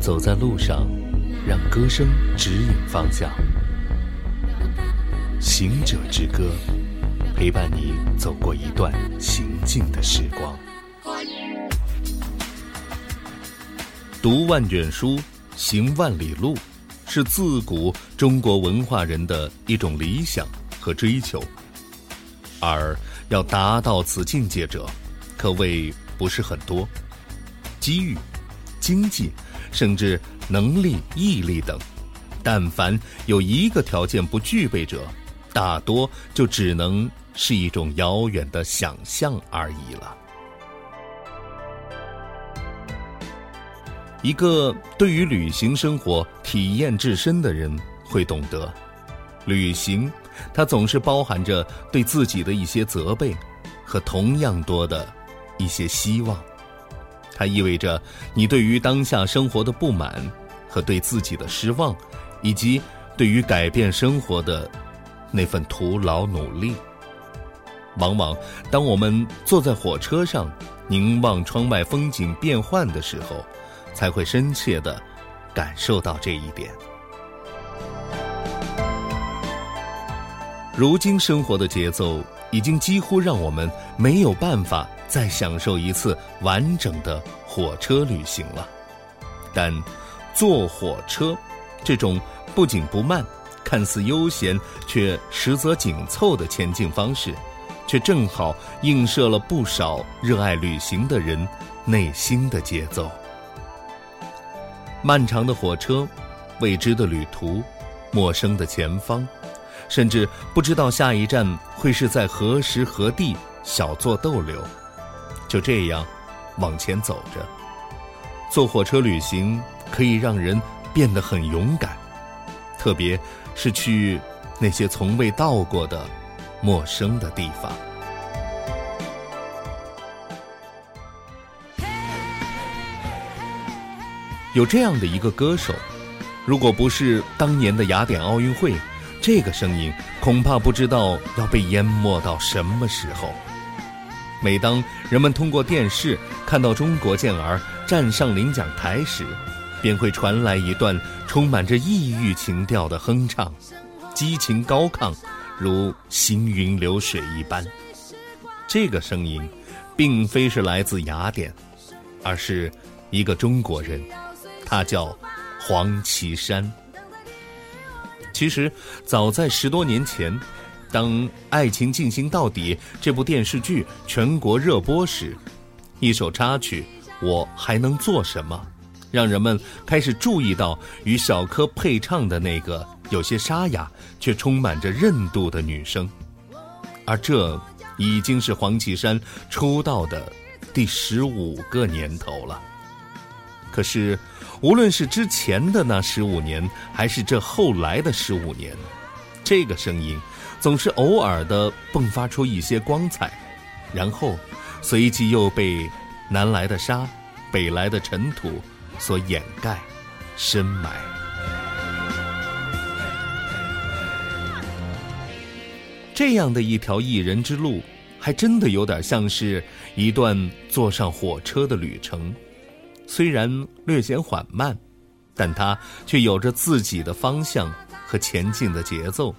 走在路上，让歌声指引方向。行者之歌，陪伴你走过一段行进的时光。读万卷书，行万里路，是自古中国文化人的一种理想和追求。而要达到此境界者，可谓不是很多。机遇、经济，甚至能力、毅力等，但凡有一个条件不具备者，大多就只能是一种遥远的想象而已了。一个对于旅行生活体验至深的人会懂得，旅行它总是包含着对自己的一些责备，和同样多的一些希望。它意味着你对于当下生活的不满，和对自己的失望，以及对于改变生活的那份徒劳努力。往往当我们坐在火车上，凝望窗外风景变幻的时候。才会深切的感受到这一点。如今生活的节奏已经几乎让我们没有办法再享受一次完整的火车旅行了。但坐火车这种不紧不慢、看似悠闲却实则紧凑的前进方式，却正好映射了不少热爱旅行的人内心的节奏。漫长的火车，未知的旅途，陌生的前方，甚至不知道下一站会是在何时何地，小坐逗留，就这样往前走着。坐火车旅行可以让人变得很勇敢，特别是去那些从未到过的陌生的地方。有这样的一个歌手，如果不是当年的雅典奥运会，这个声音恐怕不知道要被淹没到什么时候。每当人们通过电视看到中国健儿站上领奖台时，便会传来一段充满着异域情调的哼唱，激情高亢，如行云流水一般。这个声音，并非是来自雅典，而是一个中国人。他叫黄绮珊。其实，早在十多年前，当《爱情进行到底》这部电视剧全国热播时，一首插曲《我还能做什么》，让人们开始注意到与小柯配唱的那个有些沙哑却充满着韧度的女声。而这已经是黄绮珊出道的第十五个年头了。可是，无论是之前的那十五年，还是这后来的十五年，这个声音总是偶尔的迸发出一些光彩，然后随即又被南来的沙、北来的尘土所掩盖、深埋。这样的一条艺人之路，还真的有点像是一段坐上火车的旅程。虽然略显缓慢，但它却有着自己的方向和前进的节奏，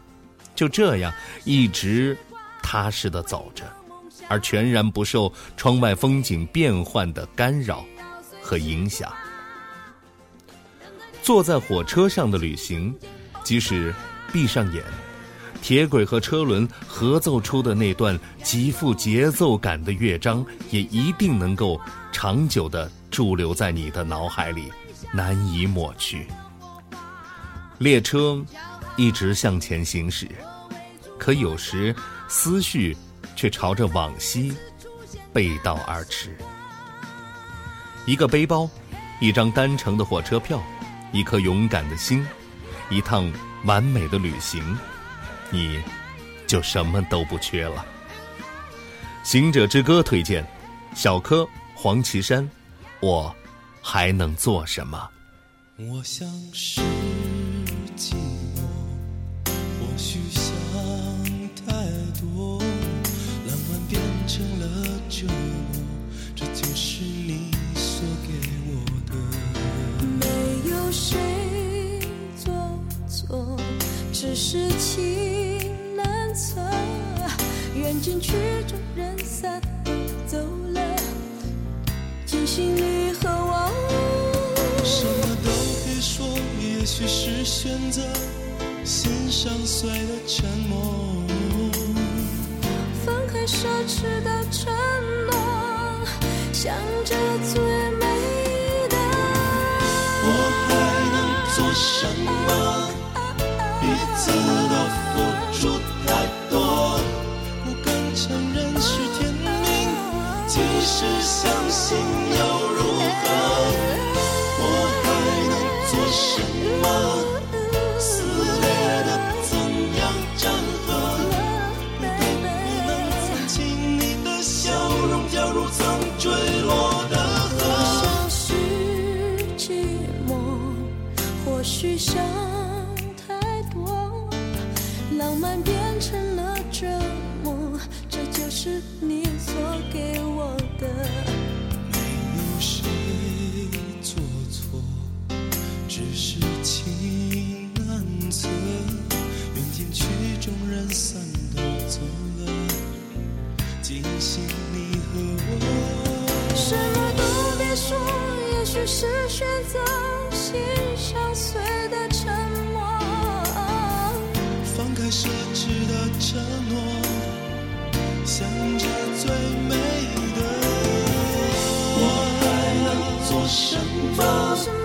就这样一直踏实的走着，而全然不受窗外风景变幻的干扰和影响。坐在火车上的旅行，即使闭上眼，铁轨和车轮合奏出的那段极富节奏感的乐章，也一定能够长久的。驻留在你的脑海里，难以抹去。列车一直向前行驶，可有时思绪却朝着往昔背道而驰。一个背包，一张单程的火车票，一颗勇敢的心，一趟完美的旅行，你就什么都不缺了。行者之歌推荐：小柯、黄绮珊。我还能做什么？我想是寂寞，或许想太多，浪漫变成了折磨。这就是你所给我的。没有谁做错，只是情难测。缘尽曲终人散，走了，尽心了。也许是选择心上碎的沉默。放开奢侈的承诺，想着最美的。我还能做什么？彼此都付出太多，不敢承认是天命，即使相信选择心上碎的沉默。放开奢侈的承诺，想着最美的。我还能做什么？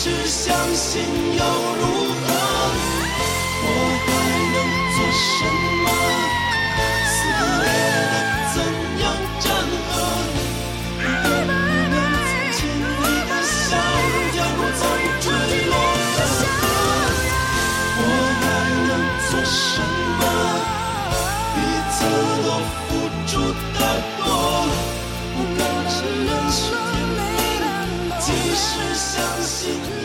命，即使相信又如何？我还能做什么？撕裂的怎样粘合？不得不能藏起你的笑容，掉入曾坠落的河。我还能做什么？彼此都付出太多，不敢承认是天命，即使相 Peace.